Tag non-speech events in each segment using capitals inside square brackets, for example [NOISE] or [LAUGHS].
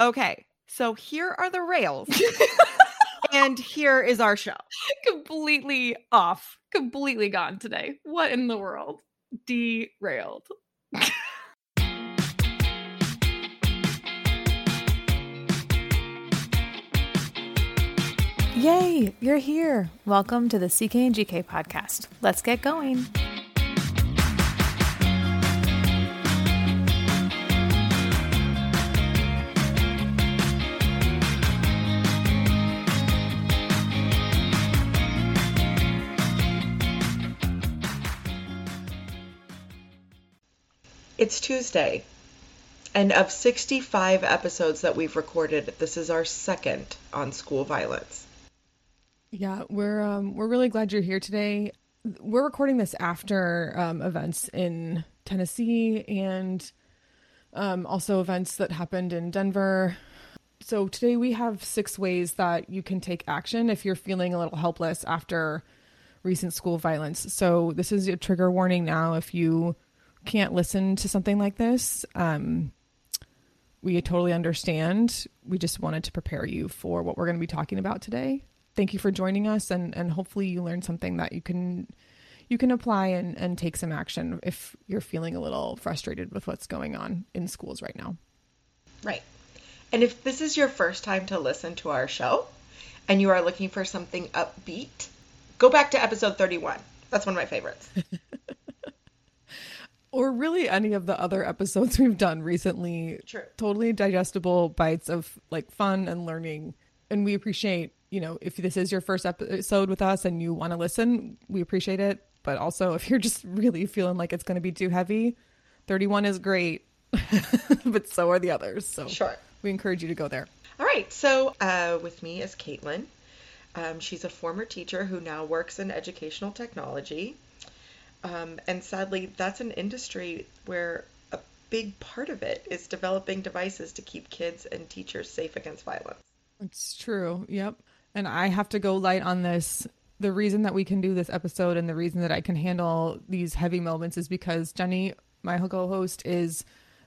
Okay, so here are the rails, [LAUGHS] and here is our show. completely off, completely gone today. What in the world? Derailed. Yay, you're here. Welcome to the CK and GK podcast. Let's get going. It's Tuesday. And of 65 episodes that we've recorded, this is our second on school violence. Yeah, we're um we're really glad you're here today. We're recording this after um, events in Tennessee and um, also events that happened in Denver. So today we have six ways that you can take action if you're feeling a little helpless after recent school violence. So this is a trigger warning now if you can't listen to something like this. Um, we totally understand. We just wanted to prepare you for what we're going to be talking about today. Thank you for joining us, and and hopefully you learned something that you can you can apply and and take some action if you're feeling a little frustrated with what's going on in schools right now. Right. And if this is your first time to listen to our show and you are looking for something upbeat, go back to episode 31. That's one of my favorites. [LAUGHS] or really any of the other episodes [LAUGHS] we've done recently. True. Totally digestible bites of like fun and learning. And we appreciate, you know, if this is your first episode with us and you want to listen, we appreciate it. But also, if you're just really feeling like it's going to be too heavy, 31 is great, [LAUGHS] but so are the others. So Sure. we encourage you to go there. All right. So, uh, with me is Caitlin. Um, she's a former teacher who now works in educational technology. Um, and sadly, that's an industry where a big part of it is developing devices to keep kids and teachers safe against violence. It's true. Yep. And I have to go light on this. The reason that we can do this episode and the reason that I can handle these heavy moments is because Jenny, my co host, is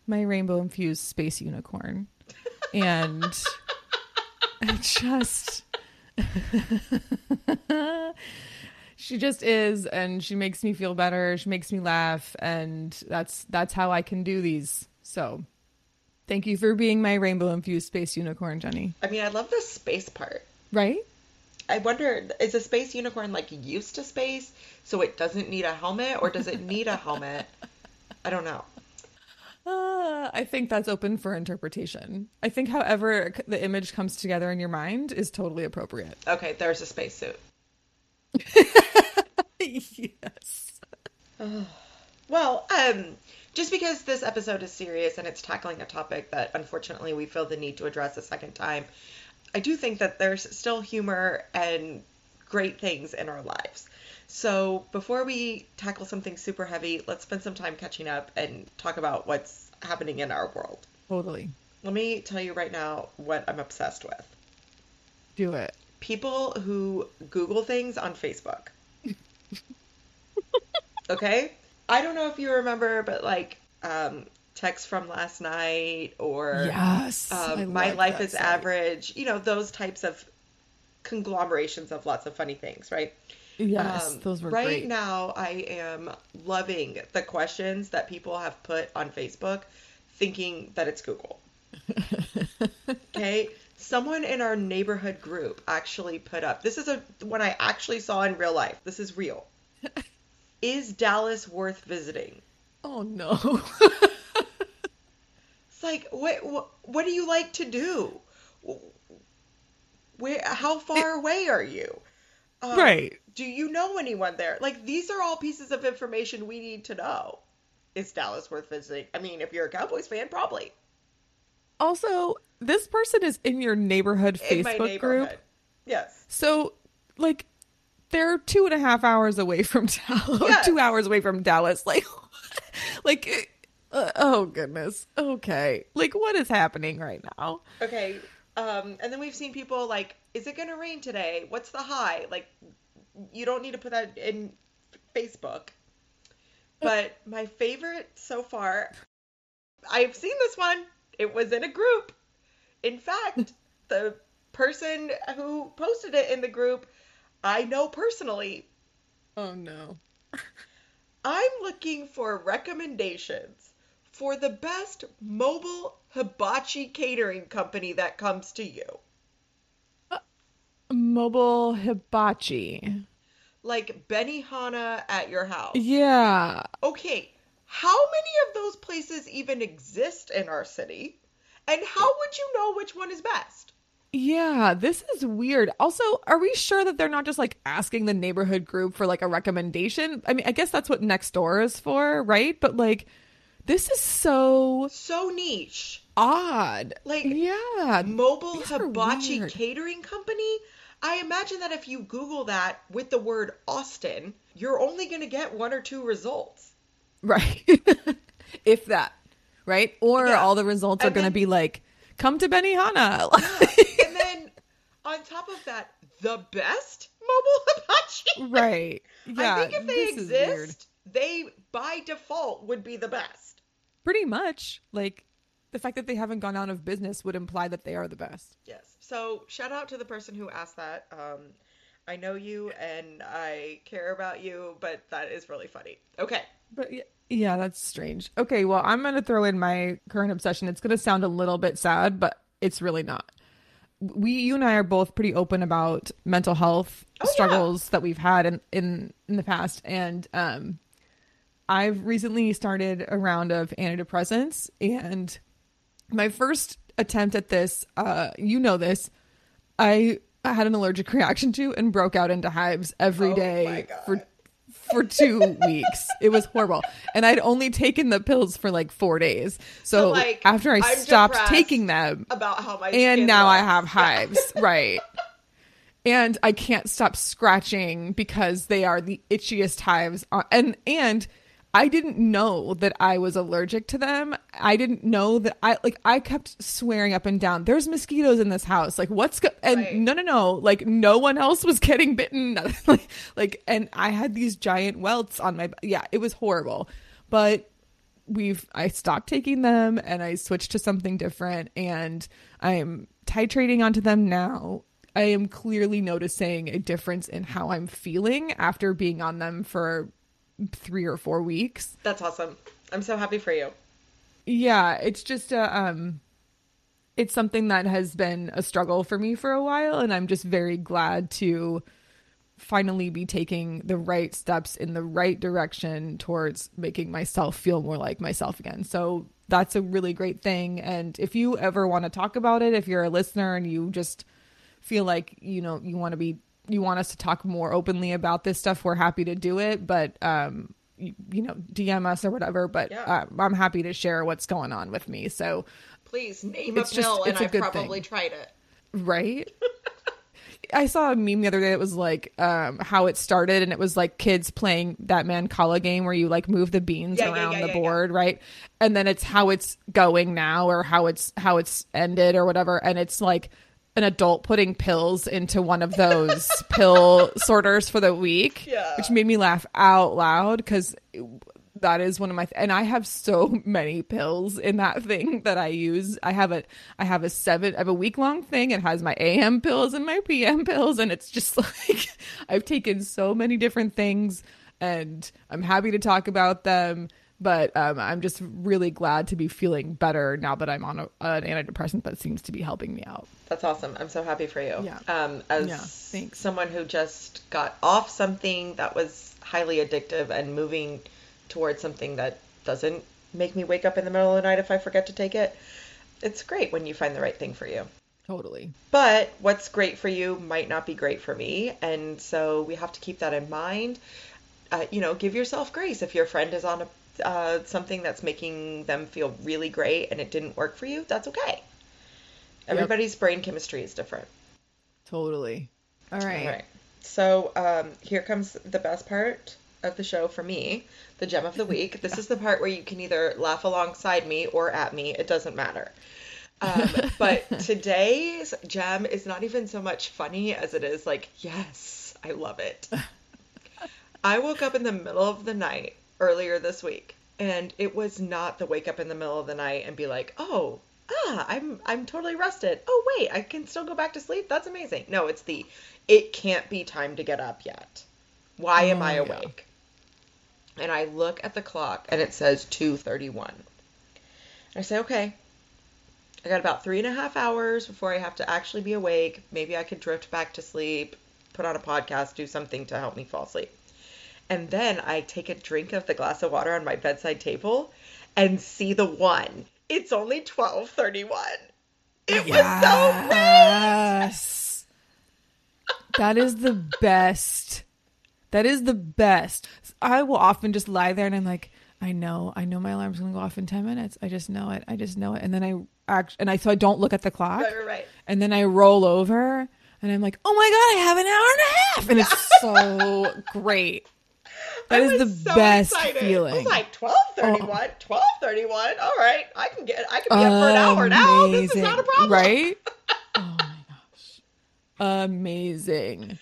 my rainbow infused space unicorn. [LAUGHS] And I just. [LAUGHS] she just is and she makes me feel better she makes me laugh and that's that's how i can do these so thank you for being my rainbow infused space unicorn jenny I mean, I love the space part. right I wonder, is a space unicorn like used to space so it doesn't need a helmet, or does it need a helmet? I don't know. uh, i think that's open for interpretation i think however the image comes together in your mind is totally appropriate Okay, there's a spacesuit. [LAUGHS] yes Well, um, just because this episode is serious and it's tackling a topic that unfortunately we feel the need to address a second time, I do think that there's still humor and great things in our lives. So before we tackle something super heavy, let's spend some time catching up and talk about what's happening in our world. totally Let me tell you right now what I'm obsessed with. do it people who Google things on Facebook. [LAUGHS] okay? I don't know if you remember, but like um, text from last night or yes um, my life is site. average, you know, those types of conglomerations of lots of funny things, right? yes Um, those were right great now, I am loving the questions that people have put on Facebook, thinking that it's Google. [LAUGHS] okay, someone in our neighborhood group actually put up. This is a one I actually saw in real life. This is real. [LAUGHS] is Dallas worth visiting? oh no It's like what what, what do you like to do? Where how far away are you? Um, right Do you know anyone there? Like these are all pieces of information we need to know. Is Dallas worth visiting? I mean, if you're a Cowboys fan, probably. Also, this person is in your neighborhood In Facebook neighborhood. group. Yes. So, like, they're two and a half hours away from [LAUGHS] Dallas. Yes. Two hours away from Dallas. [LAUGHS] Like, like, uh, oh goodness. Okay. Like, what is happening right now? Okay. Um, and then we've seen people like, is it going to rain today? What's the high? Like, you don't need to put that in Facebook. But my favorite so far, I've seen this one. It was in a group. In fact, the person who posted it in the group, I know personally. Oh no. I'm looking for recommendations for the best mobile hibachi catering company that comes to you. Uh, mobile hibachi. Like Benihana at your house. Yeah. Okay, how many of those places even exist in our city? And how would you know which one is best? Yeah, this is weird. Also, are we sure that they're not just like asking the neighborhood group for like a recommendation? I mean, I guess that's what Nextdoor is for, right? But like this is so So niche. odd. Like, yeah. Mobile hibachi weird. catering company? I imagine that if you Google that with the word Austin, you're only going to get one or two results. Right. [LAUGHS] if that. Right? Or Yeah. all the results are going to be like come to Benihana. [LAUGHS] and [LAUGHS] then on top of that, the best mobile [LAUGHS] hibachi? right. Yeah. I think if they this is weird. exist, they by default would be the best. Pretty much. Like the fact that they haven't gone out of business would imply that they are the best. Yes. So shout out to the person who asked that. Um, I know you and I care about you, but that is really funny. Okay. But yeah, yeah, that's strange. Okay, well, I'm going to throw in my current obsession. It's going to sound a little bit sad, but it's really not. We, you and I are both pretty open about mental health Oh, yeah. struggles that we've had in, in in the past, and um, I've recently started a round of antidepressants, and my first attempt at this, uh, you know this, I I had an allergic [LAUGHS] reaction to and broke out into hives every Oh day for for two weeks. It was horrible. And I'd only taken the pills for like four days. So, So, like, after I I'm stopped taking them, About how my and now I have hives. Right. And I can't stop scratching because they are the itchiest hives. on- And and I didn't know that I was allergic to them. I didn't know that I like I kept swearing up and down, there's mosquitoes in this house. Like what's go-? and Right. no no no, like no one else was getting bitten. [LAUGHS] like like and I had these giant welts on my yeah, it was horrible. But we've I stopped taking them and I switched to something different and I'm titrating onto them now. I am clearly noticing a difference in how I'm feeling after being on them for 3 or 4 weeks. That's awesome. I'm so happy for you. Yeah, it's just uh, um it's something that has been a struggle for me for a while and I'm just very glad to finally be taking the right steps in the right direction towards making myself feel more like myself again. So that's a really great thing and if you ever want to talk about it if you're a listener and you just feel like you know you want to be you want us to talk more openly about this stuff we're happy to do it but um you, you know dm us or whatever but Yeah. uh, i'm happy to share what's going on with me so Please name It's a just- pill, and I've probably thing. tried it. right [LAUGHS] i saw a meme the other day that was like um how it started and it was like kids playing that mancala game where you like move the beans Yeah, around yeah, the board right and then it's how it's going now or how it's how it's ended or whatever and it's like an adult putting pills into one of those [LAUGHS] pill sorters for the week Yeah. which made me laugh out loud because that is one of my and i have so many pills in that thing that i use. I have a i have a seven i have a week long thing. It has my am pills and my pm pills and it's just [LAUGHS] like i've taken so many different things and i'm happy to talk about them but um, i'm just really glad to be feeling better now that i'm on a, an antidepressant that seems to be helping me out That's awesome. I'm so happy for you. Yeah. Um, as Yeah, thanks. someone who just got off something that was highly addictive and moving towards something that doesn't make me wake up in the middle of the night if I forget to take it, it's great when you find the right thing for you. totally But what's great for you might not be great for me. And so we have to keep that in mind. Uh, you know, give yourself grace. If your friend is on a, uh, something that's making them feel really great and it didn't work for you, that's okay. Everybody's brain chemistry is different. totally all right, All right. So um, here comes the best part of the show for me the gem of the [LAUGHS] week. This is the part where you can either laugh alongside me or at me, it doesn't matter. Um, [LAUGHS] but today's gem is not even so much funny as it is like, yes, I love it. [LAUGHS] I woke up in the middle of the night earlier this week, and it was not the wake up in the middle of the night and be like, oh, ah, I'm I'm totally rested. Oh wait, I can still go back to sleep. That's amazing. No, it's the it can't be time to get up yet. Why am Oh, I yeah. awake? And I look at the clock and it says 2:31. I say, okay, I got about three and a half hours before I have to actually be awake. Maybe I could drift back to sleep, put on a podcast, do something to help me fall asleep. And then I take a drink of the glass of water on my bedside table and see the one. It's only 12:31. It was so great. That is the best. That is the best. I will often just lie there and I'm like, I know, I know my alarm's gonna go off in ten minutes. I just know it. I just know it. And then I act and I so I don't look at the clock. Right, right, right. And then I roll over and I'm like, oh my god, I have an hour and a half, and it's [LAUGHS] so great. That is the so best excited. feeling. I was like 12:31, 12:31. All right, I can get I can be up for an hour now. This is not a problem. Right? [LAUGHS] Oh my gosh. Amazing.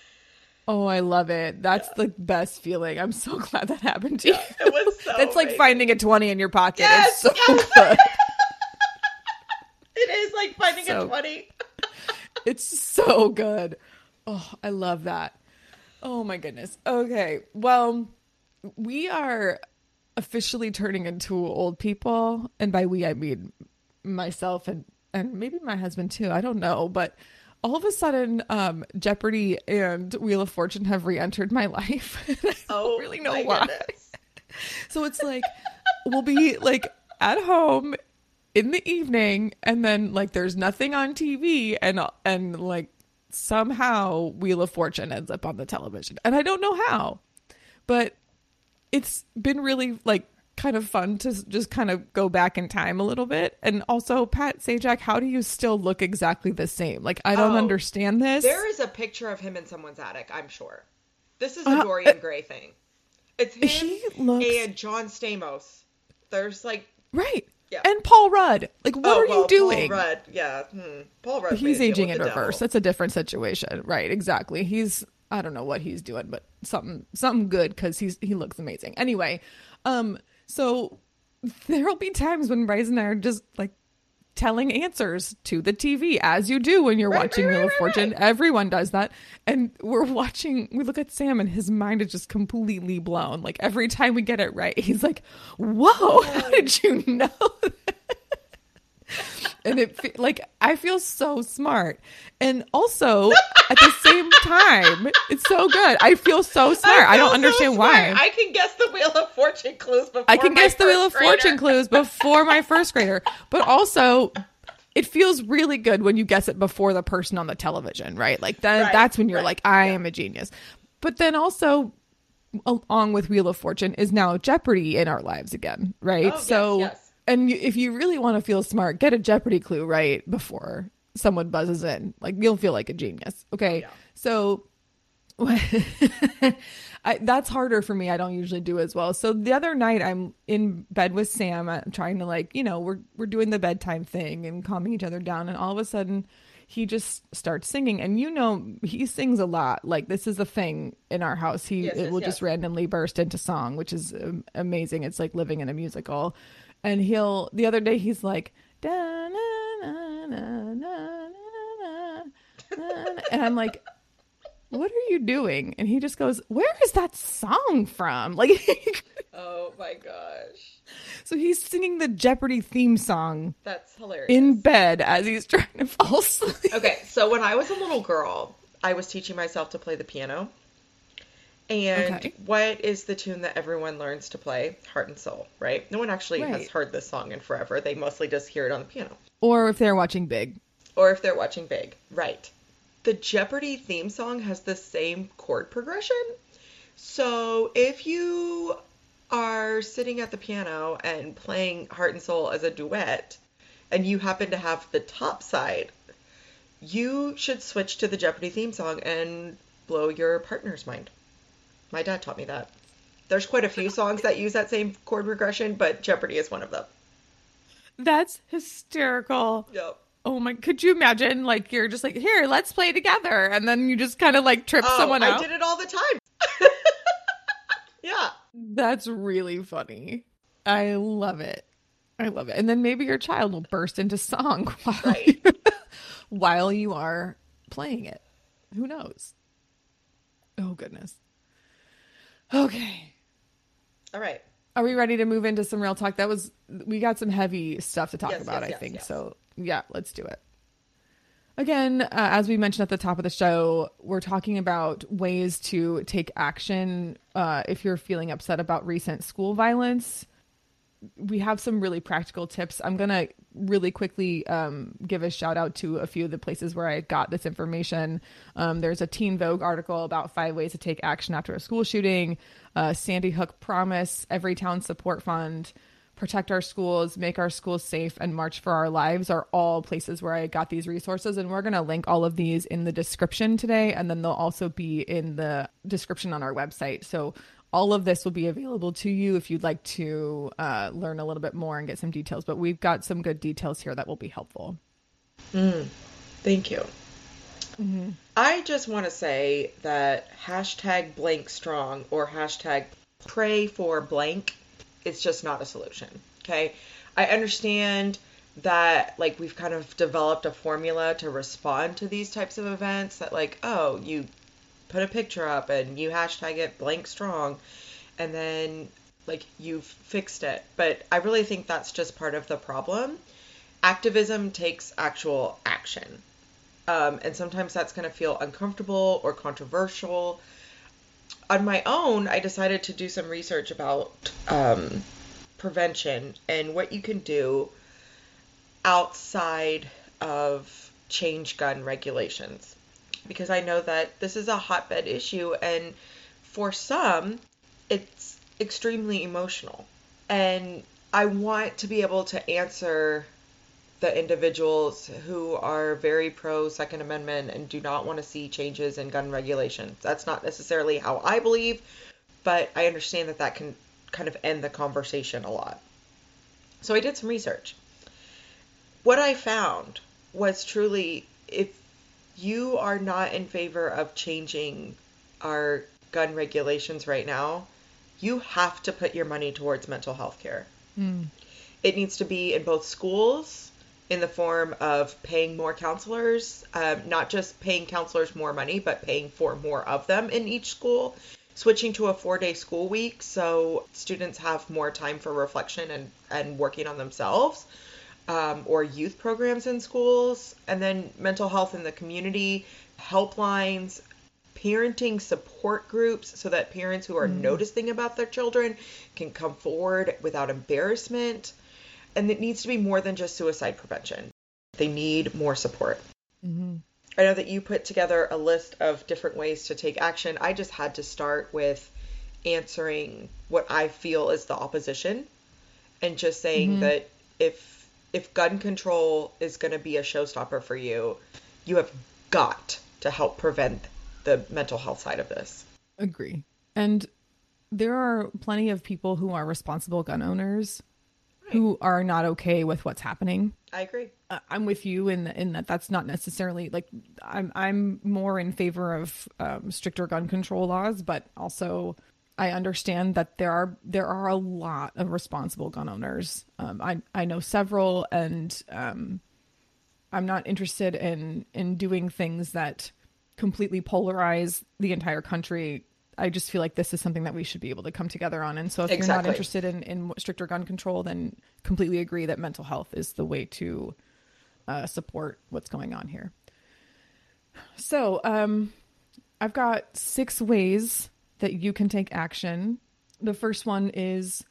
Oh, I love it. That's the best feeling. I'm so glad that happened to you. It was [LAUGHS] so It's like finding a 20 in your pocket. Yes, it's so yes. [LAUGHS] good. It is like finding So- a 20. It's so good. Oh, I love that. Oh my goodness. Okay. Well, we are officially turning into old people, and by we I mean myself and and maybe my husband too. I don't know, but all of a sudden, um, Jeopardy and Wheel of Fortune have re-entered my life. [LAUGHS] I don't Oh, really know why. goodness. So it's like we'll be like at home in the evening and then like there's nothing on TV and and like somehow Wheel of Fortune ends up on the television. And I don't know how. But it's been really like kind of fun to just kind of go back in time a little bit. And also Pat Sajak, how do you still look exactly the same? Like I don't Oh, understand this. There is a picture of him in someone's attic, I'm sure. This is a Uh, Dorian Gray thing. It's him He looks- and John Stamos. There's like right. Yeah. And Paul Rudd. Like what oh, are well, you doing? Paul Rudd, yeah. Hmm. Paul Rudd. he's made a deal aging in reverse. devil. That's a different situation, right? Exactly. He's I don't know what he's doing, but something something good because he's he looks amazing. Anyway, um, so [LAUGHS] there'll be times when Bryce and I are just like telling answers to the TV as you do when you're Right, watching right, Wheel of right, Fortune. right. Everyone does that, and we're watching. We look at Sam, and his mind is just completely blown. Like every time we get it right, [LAUGHS] he's like, "Whoa, [LAUGHS] how did you know?" That?" and it fe- like I feel so smart, and also at the same time, it's so good. I feel so smart. I, feel don't so understand smart. why. I can guess the Wheel of Fortune clues before I can my guess the Wheel of grader. Fortune clues before my first grader, but also it feels really good when you guess it before the person on the television, right? Like that, Right, that's when you're right, like, I am a genius. But then also, along with Wheel of Fortune, is now Jeopardy in our lives again, right? Oh, yes, so, yes. And you, if you really want to feel smart, get a Jeopardy clue right before someone buzzes in. Like you'll feel like a genius. Okay, Yeah. so [LAUGHS] I, that's harder for me. I don't usually do as well. So the other night, I'm in bed with Sam. I'm trying to like, you know, we're we're doing the bedtime thing and calming each other down, and all of a sudden, he just starts singing. And you know, he sings a lot. Like this is a thing in our house. He Yes, will yes. just randomly burst into song, which is um, amazing. It's like living in a musical. And he'll the other day he's like, da, na, na, na, na, na, na, na," and I'm like what are you doing? And he just goes, Where is that song from? [LAUGHS] Like, Oh my gosh, so he's singing the Jeopardy theme song that's hilarious. in bed as he's trying to fall asleep. Okay, so when I was a little girl, I was teaching myself to play the piano. And Okay. what is the tune that everyone learns to play? Heart and Soul, right? No one actually has heard this song in forever. They mostly just hear it on the piano. Or if they're watching Big. Or if they're watching Big, right. The Jeopardy theme song has the same chord progression. So if you are sitting at the piano and playing Heart and Soul as a duet, and you happen to have the top side, you should switch to the Jeopardy theme song and blow your partner's mind. My dad taught me that. There's quite a few songs that use that same chord progression, but Jeopardy is one of them. That's hysterical. Yep. Oh my, could you imagine? Like, you're just like, Here, let's play together. And then you just kind of like trip Oh, someone out. I did it all the time. [LAUGHS] yeah. That's really funny. I love it. I love it. And then maybe your child will burst into song [LAUGHS] while, Right. [LAUGHS] while you are playing it. Who knows? Oh, goodness. Okay. All right. Are we ready to move into some real talk? That was, we got some heavy stuff to talk Yes, about, yes, I yes, think. So, yeah, let's do it. Again, uh, as we mentioned at the top of the show, we're talking about ways to take action uh, if you're feeling upset about recent school violence. We have some really practical tips. I'm going to really quickly um, give a shout out to a few of the places where I got this information. Um, there's a Teen Vogue article about five ways to take action after a school shooting, uh, Sandy Hook Promise, Everytown Support Fund, Protect Our Schools, Make Our Schools Safe, and March for Our Lives are all places where I got these resources. And we're going to link all of these in the description today. And then they'll also be in the description on our website. So all of this will be available to you if you'd like to uh, learn a little bit more and get some details. But we've got some good details here that will be helpful. Thank you. I just want to say that hashtag blank strong or hashtag pray for blank is just not a solution. Okay. I understand that like we've kind of developed a formula to respond to these types of events that like, oh, you put a picture up and you hashtag it blank strong and then like you've fixed it. But I really think that's just part of the problem. Activism takes actual action. Um, and sometimes that's going to feel uncomfortable or controversial. On my own, I decided to do some research about um, prevention and what you can do outside of change gun regulations. Because I know that this is a hotbed issue, and for some, it's extremely emotional. And I want to be able to answer the individuals who are very pro Second Amendment and do not want to see changes in gun regulations. That's not necessarily how I believe, but I understand that that can kind of end the conversation a lot. So I did some research. What I found was truly if you are not in favor of changing our gun regulations right now, you have to put your money towards mental health care. It needs to be in both schools in the form of paying more counselors, um, not just paying counselors more money, but paying for more of them in each school. Switching to a four day school week so students have more time for reflection and, and working on themselves, um, or youth programs in schools, and then mental health in the community, helplines, parenting support groups so that parents who are mm-hmm. noticing about their children can come forward without embarrassment. And it needs to be more than just suicide prevention. They need more support. Mm-hmm. I know that you put together a list of different ways to take action. I just had to start with answering what I feel is the opposition and just saying mm-hmm. that if if gun control is going to be a showstopper for you, you have got to help prevent the mental health side of this. Agree. And there are plenty of people who are responsible gun owners who are not okay with what's happening. I agree. Uh, I'm with you in in that that's not necessarily like I'm I'm more in favor of um, stricter gun control laws, but also I understand that there are there are a lot of responsible gun owners. Um, I I know several, and um, I'm not interested in in doing things that completely polarize the entire country. I just feel like this is something that we should be able to come together on. And so, if you're not interested in in stricter gun control, then completely agree that mental health is the way to uh, support what's going on here. So, um, I've got six ways that you can take action. The first one is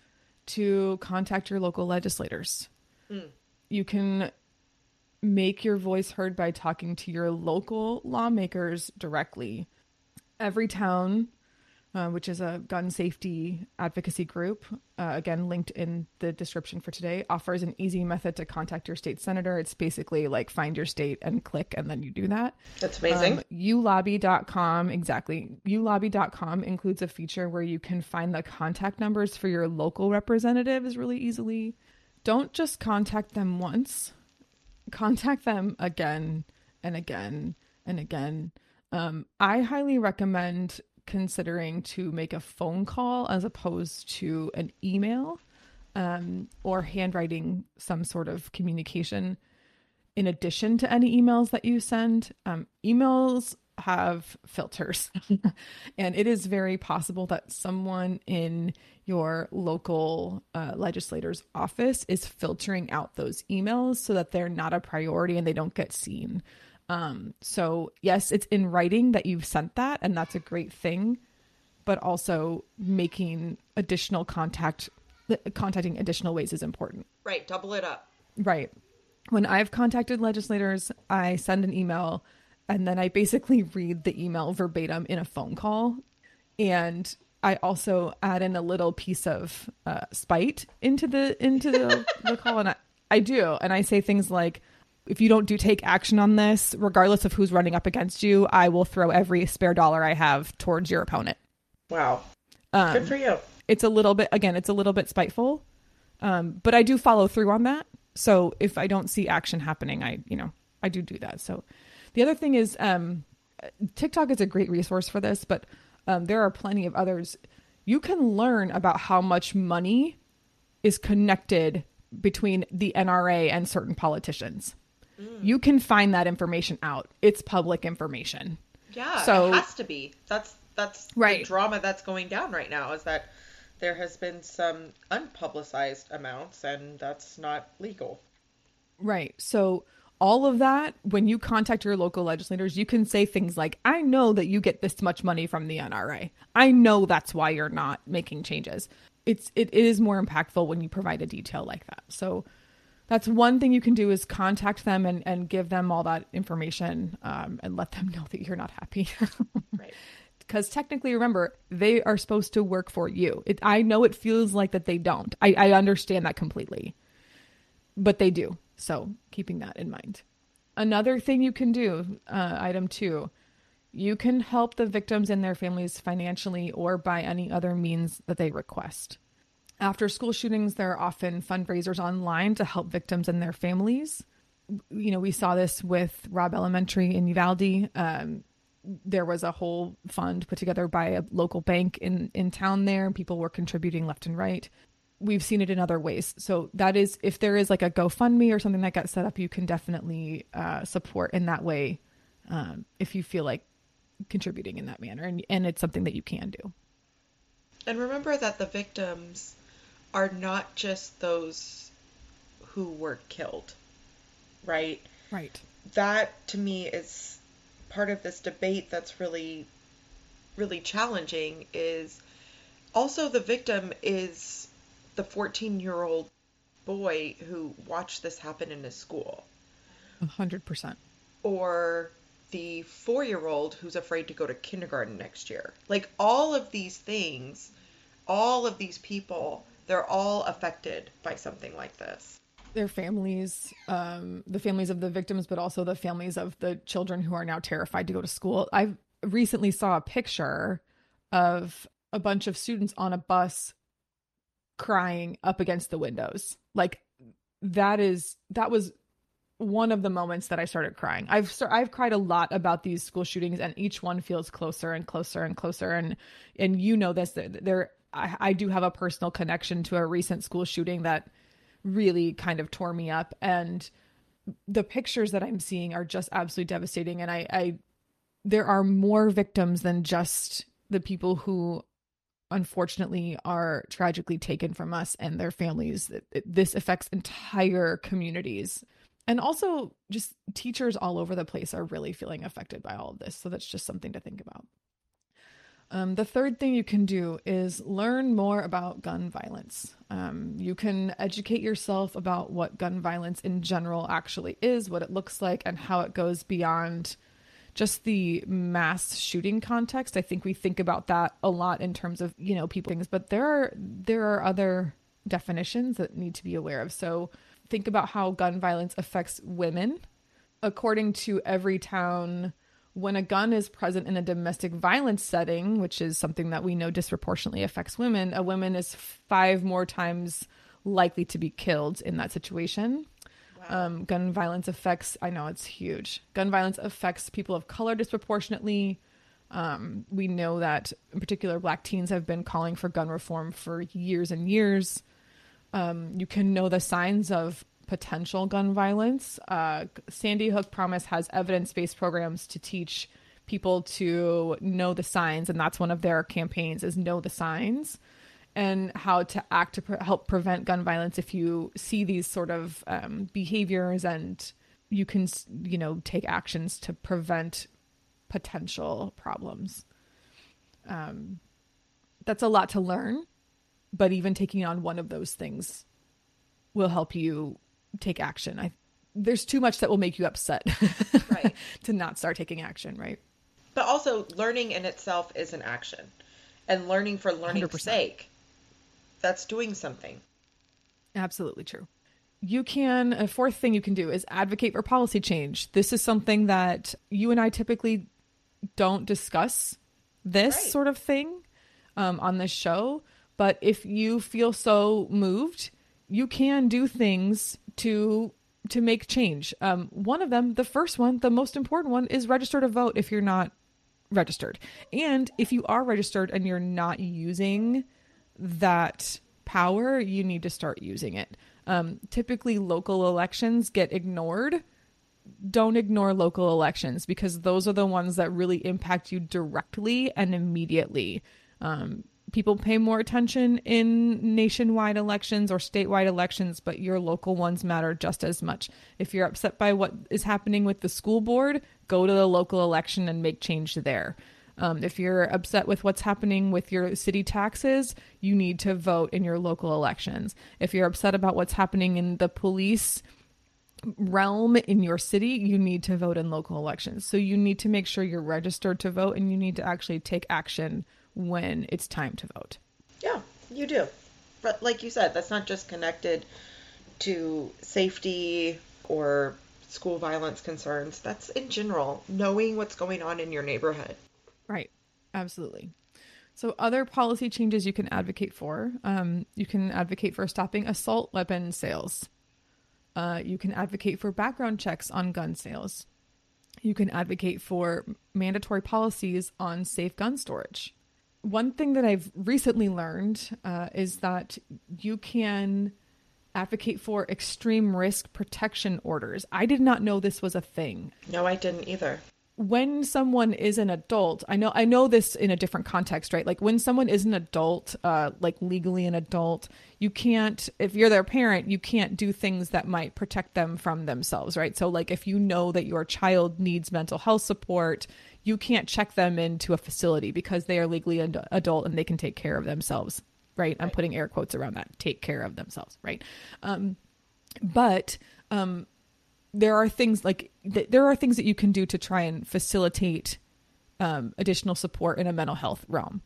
to contact your local legislators. Hmm. You can make your voice heard by talking to your local lawmakers directly. Everytown, uh, which is a gun safety advocacy group, uh, again linked in the description for today, offers an easy method to contact your state senator. It's basically like find your state and click, and then you do that. That's amazing. Um, ulobby.com, exactly. ulobby.com includes a feature where you can find the contact numbers for your local representatives really easily. Don't just contact them once, contact them again and again and again. Um, I highly recommend considering to make a phone call as opposed to an email. um, or handwriting some sort of communication in addition to any emails that you send. Um, emails have filters, [LAUGHS] and it is very possible that someone in your local uh, legislator's office is filtering out those emails so that they're not a priority and they don't get seen. Um, so, yes, it's in writing that you've sent that, and that's a great thing, but also making additional contact, contacting additional ways is important. Right. Double it up. Right. When I've contacted legislators, I send an email and then I basically read the email verbatim in a phone call. And I also add in a little piece of uh, spite into the into the, the call, and I, I do, and I say things like, "If you don't do take action on this, regardless of who's running up against you, I will throw every spare dollar I have towards your opponent." Wow, Um, good for you. it's a little bit again it's a little bit spiteful um, but i do follow through on that. So if i don't see action happening i you know i do do that. So the other thing is um, tiktok is a great resource for this but um, there are plenty of others. You can learn about how much money is connected between the nra and certain politicians Mm. you can find that information out it's public information Yeah, So- it has to be. That's that's Right. the drama that's going down right now is that there has been some unpublicized amounts and that's not legal. Right. So all of that, when you contact your local legislators, you can say things like, I know that you get this much money from the NRA. I know that's why you're not making changes. It's it is more impactful when you provide a detail like that. So that's one thing you can do is contact them and, and give them all that information um, and let them [LAUGHS] know that you're not happy. Right. [LAUGHS] because technically remember they are supposed to work for you. It, i know it feels like that they don't. I, I understand that completely. But they do. So keeping that in mind. Another thing you can do uh, item two you can help the victims and their families financially or by any other means that they request after school shootings there are often fundraisers online to help victims and their families. You know we saw this with Robb elementary in uvalde. Um, there was a whole fund put together by a local bank in in town there and people were contributing left and right. We've seen it in other ways. So that is if there is like a gofundme or something that got set up you can definitely uh, support in that way um, if you feel like contributing in that manner and, and it's something that you can do. And remember that the victims are not just those who were killed, right? right That to me is part of this debate that's really, really challenging is also the victim is the 14 year old boy who watched this happen in his school. 100% or the four year old who's afraid to go to kindergarten next year. Like all of these things, all of these people, they're all affected by something like this. their families, um, the families of the victims, but also the families of the children who are now terrified to go to school. I recently saw a picture of a bunch of students on a bus crying up against the windows. Like that is that was one of the moments that I started crying. I've I've cried a lot about these school shootings, and each one feels closer and closer and closer. And and you know this, there I, I do have a personal connection to a recent school shooting that really kind of tore me up, and the pictures that I'm seeing are just absolutely devastating. And I, I there are more victims than just the people who unfortunately are tragically taken from us and their families. This affects entire communities. And also, just teachers all over the place are really feeling affected by all of this. So, that's just something to think about. Um, the third thing you can do is learn more about gun violence. Um, you can educate yourself about what gun violence in general actually is, what it looks like, and how it goes beyond just the mass shooting context. I think we think about that a lot in terms of you know people things, but there are there are other definitions that need to be aware of. So think about how gun violence affects women. According to Everytown, when a gun is present in a domestic violence setting, which is something that we know disproportionately affects women, a woman is five more times likely to be killed in that situation. Um, gun violence affects, I know it's huge. Gun violence affects people of color disproportionately. Um, we know that, in particular, black teens have been calling for gun reform for years and years. Um, you can know the signs of potential gun violence. Uh, Sandy Hook Promise has evidence based programs to teach people to know the signs, and that's one of their campaigns is know the signs and how to act to pre- help prevent gun violence if you see these sort of um, behaviors and you can you know take actions to prevent potential problems um, that's a lot to learn but even taking on one of those things will help you take action i there's too much that will make you upset Right. [LAUGHS] to not start taking action right But also, learning in itself is an action. And learning for learning's 100%. sake, that's doing something. Absolutely true. You can, a fourth thing you can do is advocate for policy change. This is something that you and I typically don't discuss this Right. sort of thing um, on this show. But if you feel so moved, you can do things to to make change. Um, one of them, the first one, the most important one, is register to vote if you're not registered. And if you are registered and you're not using that power, you need to start using it. Um, typically, local elections get ignored. Don't ignore local elections because those are the ones that really impact you directly and immediately. Um, people pay more attention in nationwide elections or statewide elections, but your local ones matter just as much. If you're upset by what is happening with the school board, go to the local election and make change there. Um, if you're upset with what's happening with your city taxes, you need to vote in your local elections. If you're upset about what's happening in the police realm in your city, you need to vote in local elections. So you need to make sure you're registered to vote and you need to actually take action when it's time to vote. Yeah, you do. But like you said, that's not just connected to safety or school violence concerns. That's in general, knowing what's going on in your neighborhood. Right. Absolutely. So, other policy changes you can advocate for um, you can advocate for stopping assault weapon sales. Uh, you can advocate for background checks on gun sales. You can advocate for mandatory policies on safe gun storage. One thing that I've recently learned uh, is that you can advocate for extreme risk protection orders. I did not know this was a thing No, I didn't either. when someone is an adult i know i know this in a different context right like when someone is an adult uh like legally an adult you can't if you're their parent you can't do things that might protect them from themselves right so like if you know that your child needs mental health support you can't check them into a facility because they are legally an adult and they can take care of themselves right i'm putting air quotes around that take care of themselves right um but um there are things like th- there are things that you can do to try and facilitate um, additional support in a mental health realm.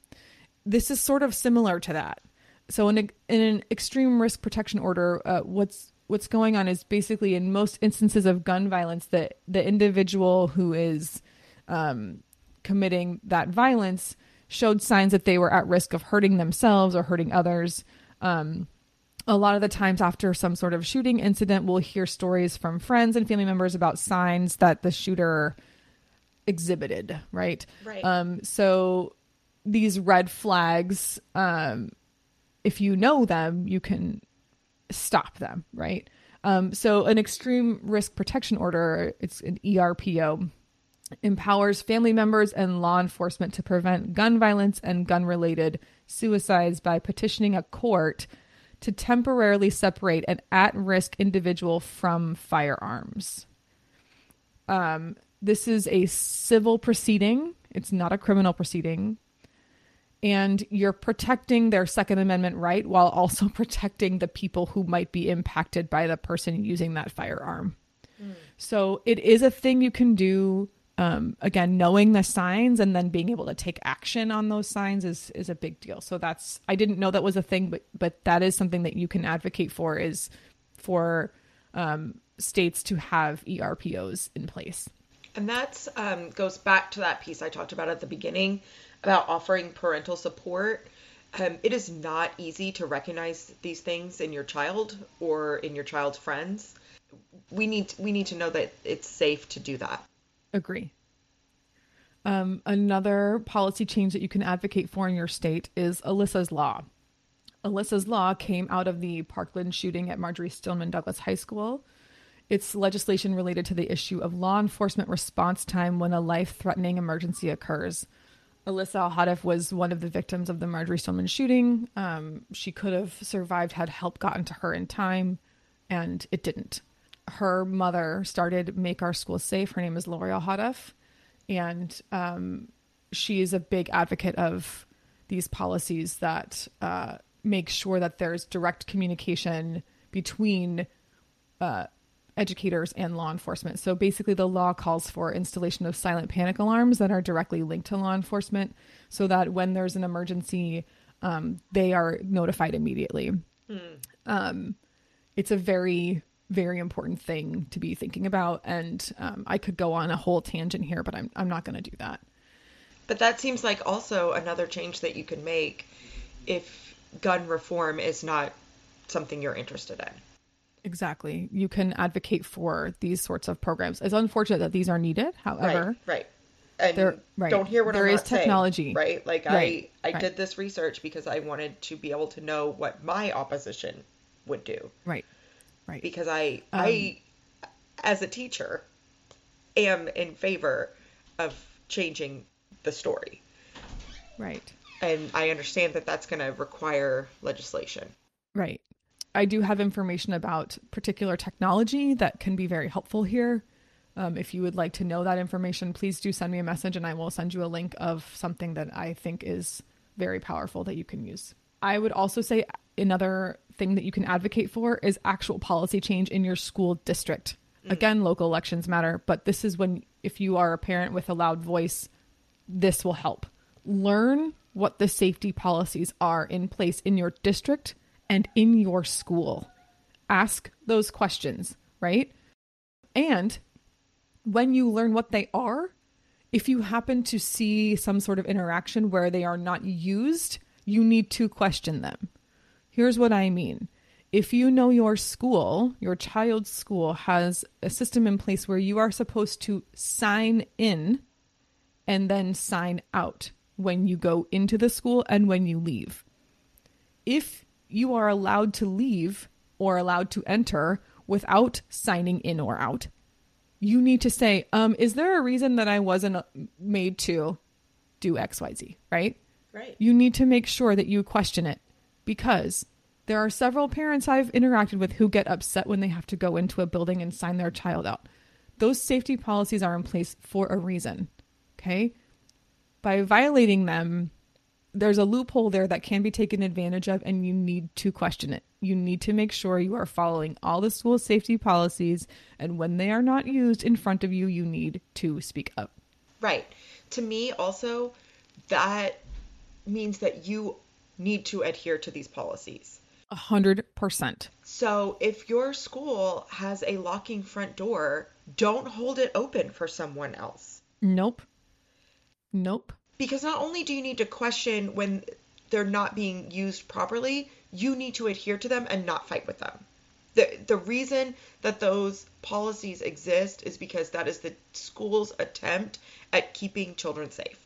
This is sort of similar to that. So in, a, in an extreme risk protection order, uh, what's what's going on is basically in most instances of gun violence, the the individual who is um, committing that violence showed signs that they were at risk of hurting themselves or hurting others. Um, a lot of the times after some sort of shooting incident, we'll hear stories from friends and family members about signs that the shooter exhibited, right? Right. Um, so these red flags, um, if you know them, you can stop them, right? Um, so an extreme risk protection order, it's an ERPO, empowers family members and law enforcement to prevent gun violence and gun related suicides by petitioning a court to temporarily separate an at risk individual from firearms. Um, this is a civil proceeding, it's not a criminal proceeding. And you're protecting their Second Amendment right while also [LAUGHS] protecting the people who might be impacted by the person using that firearm. So it is a thing you can do. Um, again, knowing the signs and then being able to take action on those signs is is a big deal. So that's I didn't know that was a thing, but but that is something that you can advocate for is for um, states to have ERPOs in place. And that's um, goes back to that piece I talked about at the beginning about offering parental support. Um, it is not easy to recognize these things in your child or in your child's friends. We need we need to know that it's safe to do that. Agree. Um, another policy change that you can advocate for in your state is Alyssa's Law. Alyssa's Law came out of the Parkland shooting at Marjory Stoneman Douglas High School. It's legislation related to the issue of law enforcement response time when a life threatening emergency occurs. Alyssa Al was one of the victims of the Marjory Stoneman shooting. Um, she could have survived had help gotten to her in time, and it didn't. Her mother started Make Our Schools Safe. Her name is Lori Alhadeff, and um, she is a big advocate of these policies that uh, make sure that there's direct communication between uh, educators and law enforcement. So basically, the law calls for installation of silent panic alarms that are directly linked to law enforcement so that when there's an emergency, um, they are notified immediately. Um, it's a very, very important thing to be thinking about. And um, I could go on a whole tangent here, but I'm, I'm not going to do that. But that seems like also another change that you can make if gun reform is not something you're interested in. Exactly. You can advocate for these sorts of programs. It's unfortunate that these are needed. However, right, right. And There- right. don't hear what There I'm is not saying, technology. right? Like Right, I, I right. did this research because I wanted to be able to know what my opposition would do right, right. because I, Um, I, as a teacher, am in favor of changing the story, right. and I understand that that's going to require legislation. Right. I do have information about particular technology that can be very helpful here. Um, if you would like to know that information, please do send me a message and I will send you a link of something that I think is very powerful that you can use. I would also say another thing that you can advocate for is actual policy change in your school district. Mm. Again, local elections matter, but this is when, if you are a parent with a loud voice, this will help. Learn what the safety policies are in place in your district and in your school. Ask those questions, right? And when you learn what they are, if you happen to see some sort of interaction where they are not used, you need to question them. Here's what I mean. If you know your school, your child's school has a system in place where you are supposed to sign in and then sign out when you go into the school and when you leave. If you are allowed to leave or allowed to enter without signing in or out, you need to say, um, is there a reason that I wasn't uh, made to do XYZ, right? Right. You need to make sure that you question it because there are several parents I've interacted with who get upset when they have to go into a building and sign their child out. Those safety policies are in place for a reason. Okay? By violating them, there's a loophole there that can be taken advantage of, and you need to question it. You need to make sure you are following all the school safety policies, and when they are not used in front of you, you need to speak up. Right. To me, also, that means that you need to adhere to these policies. A hundred percent. So if your school has a locking front door, don't hold it open for someone else. Nope. Nope. Because not only do you need to question when they're not being used properly, you need to adhere to them and not fight with them. The, the reason that those policies exist is because that is the school's attempt at keeping children safe.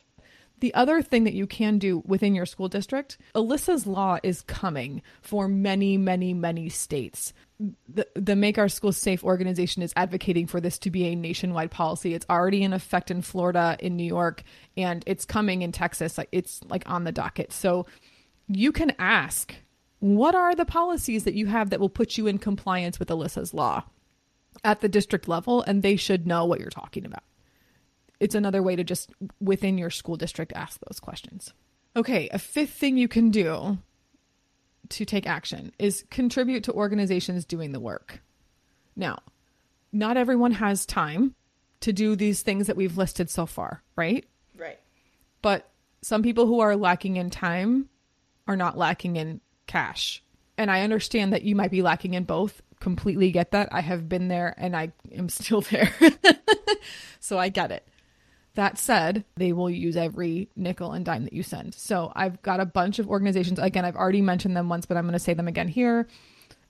The other thing that you can do within your school district, Alyssa's Law is coming for many, many, many states. The, the Make Our Schools Safe organization is advocating for this to be a nationwide policy. It's already in effect in Florida, in New York, and it's coming in Texas. It's like on the docket. So you can ask, what are the policies that you have that will put you in compliance with Alyssa's Law at the district level? And they should know what you're talking about it's another way to just within your school district ask those questions. Okay, a fifth thing you can do to take action is contribute to organizations doing the work. Now, not everyone has time to do these things that we've listed so far, right? Right. But some people who are lacking in time are not lacking in cash. And I understand that you might be lacking in both. Completely get that. I have been there and I am [LAUGHS] still there. [LAUGHS] so I get it. That said, they will use every nickel and dime that you send. So I've got a bunch of organizations. Again, I've already mentioned them once, but I'm going to say them again here.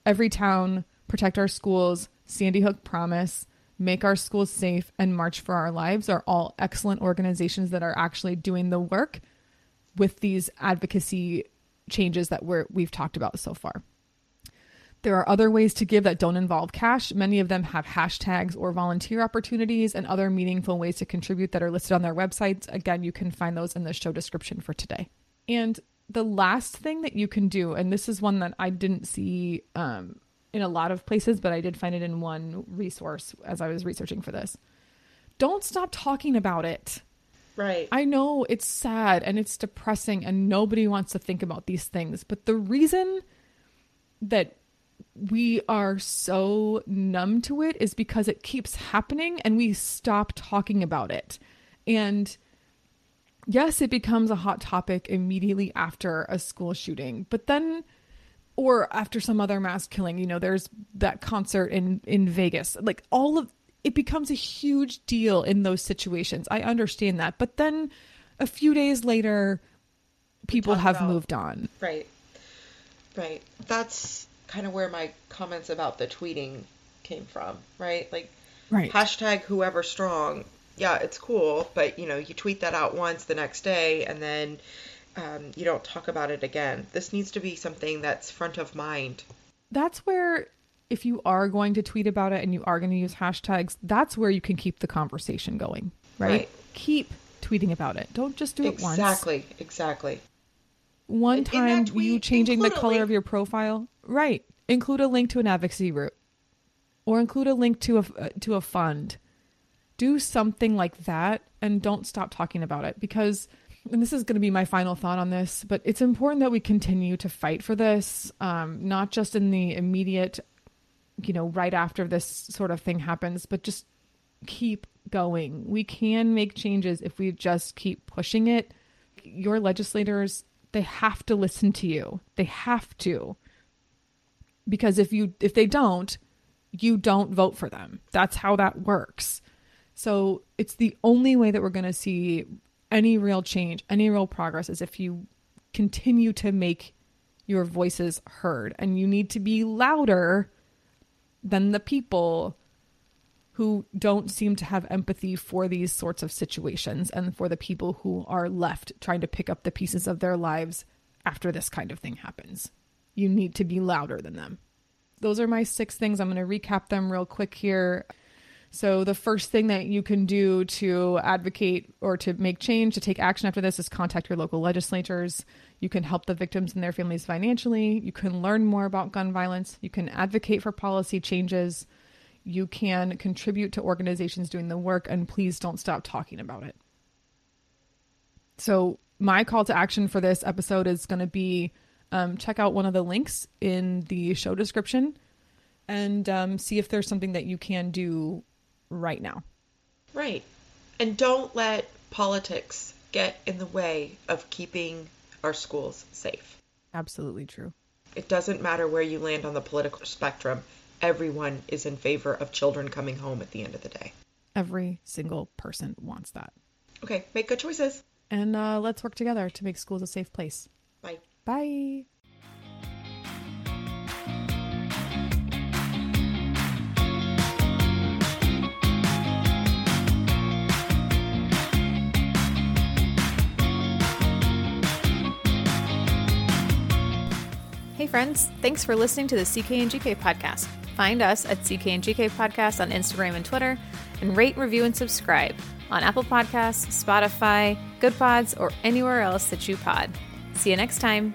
Everytown, Protect Our Schools, Sandy Hook Promise, Make Our Schools Safe, and March for Our Lives are all excellent organizations that are actually doing the work with these advocacy changes that we're we've talked about so far. There are other ways to give that don't involve cash. Many of them have hashtags or volunteer opportunities and other meaningful ways to contribute that are listed on their websites. Again, you can find those in the show description for today. And the last thing that you can do, and this is one that I didn't see um, in a lot of places, but I did find it in one resource as I was researching for this. Don't stop talking about it. Right. I know it's sad and it's depressing and nobody wants to think about these things, but the reason that we are so numb to it is because it keeps happening and we stop talking about it. And yes, it becomes a hot topic immediately after a school shooting, but then or after some other mass killing, you know, there's that concert in in Vegas. Like all of it becomes a huge deal in those situations. I understand that. But then a few days later people have about- moved on. Right. Right. That's kind of where my comments about the tweeting came from, right? Like Right. hashtag whoever strong. Yeah, it's cool, but you know, you tweet that out once the next day and then um, you don't talk about it again. This needs to be something that's front of mind. that's where if you are going to tweet about it and you are going to use hashtags, that's where you can keep the conversation going, right? Right. Keep tweeting about it. Don't just do it once. Exactly. Exactly. One time tweet, you changing the color link. of your profile, right? Include a link to an advocacy group or include a link to a uh, to a fund. Do something like that and don't stop talking about it because and this is going to be my final thought on this, but it's important that we continue to fight for this, um, not just in the immediate, you know, right after this sort of thing happens, but just keep going. We can make changes if we just keep pushing it. Your legislators, they have to listen to you. They have to. Because if you if they don't, you don't vote for them. That's how that works. So, it's the only way that we're going to see any real change, any real progress is if you continue to make your voices heard and you need to be louder than the people who don't seem to have empathy for these sorts of situations and for the people who are left trying to pick up the pieces of their lives after this kind of thing happens. You need to be louder than them. Those are my six things. I'm going to recap them real quick here. So, the first thing that you can do to advocate or to make change, to take action after this, is contact your local legislators. You can help the victims and their families financially. You can learn more about gun violence. You can advocate for policy changes. You can contribute to organizations doing the work, and please don't stop talking about it. So, my call to action for this episode is going to be um, check out one of the links in the show description and um, see if there's something that you can do right now. Right. And don't let politics get in the way of keeping our schools safe. Absolutely true. It doesn't matter where you land on the political spectrum, everyone is in favor of children coming home at the end of the day. Every single person wants that. Okay, make good choices. And uh, let's work together to make schools a safe place. Bye. Bye. Hey friends, thanks for listening to the CK and GK podcast. Find us at CK and GK podcast on Instagram and Twitter, and rate, review, and subscribe on Apple Podcasts, Spotify, Goodpods, or anywhere else that you pod. See you next time.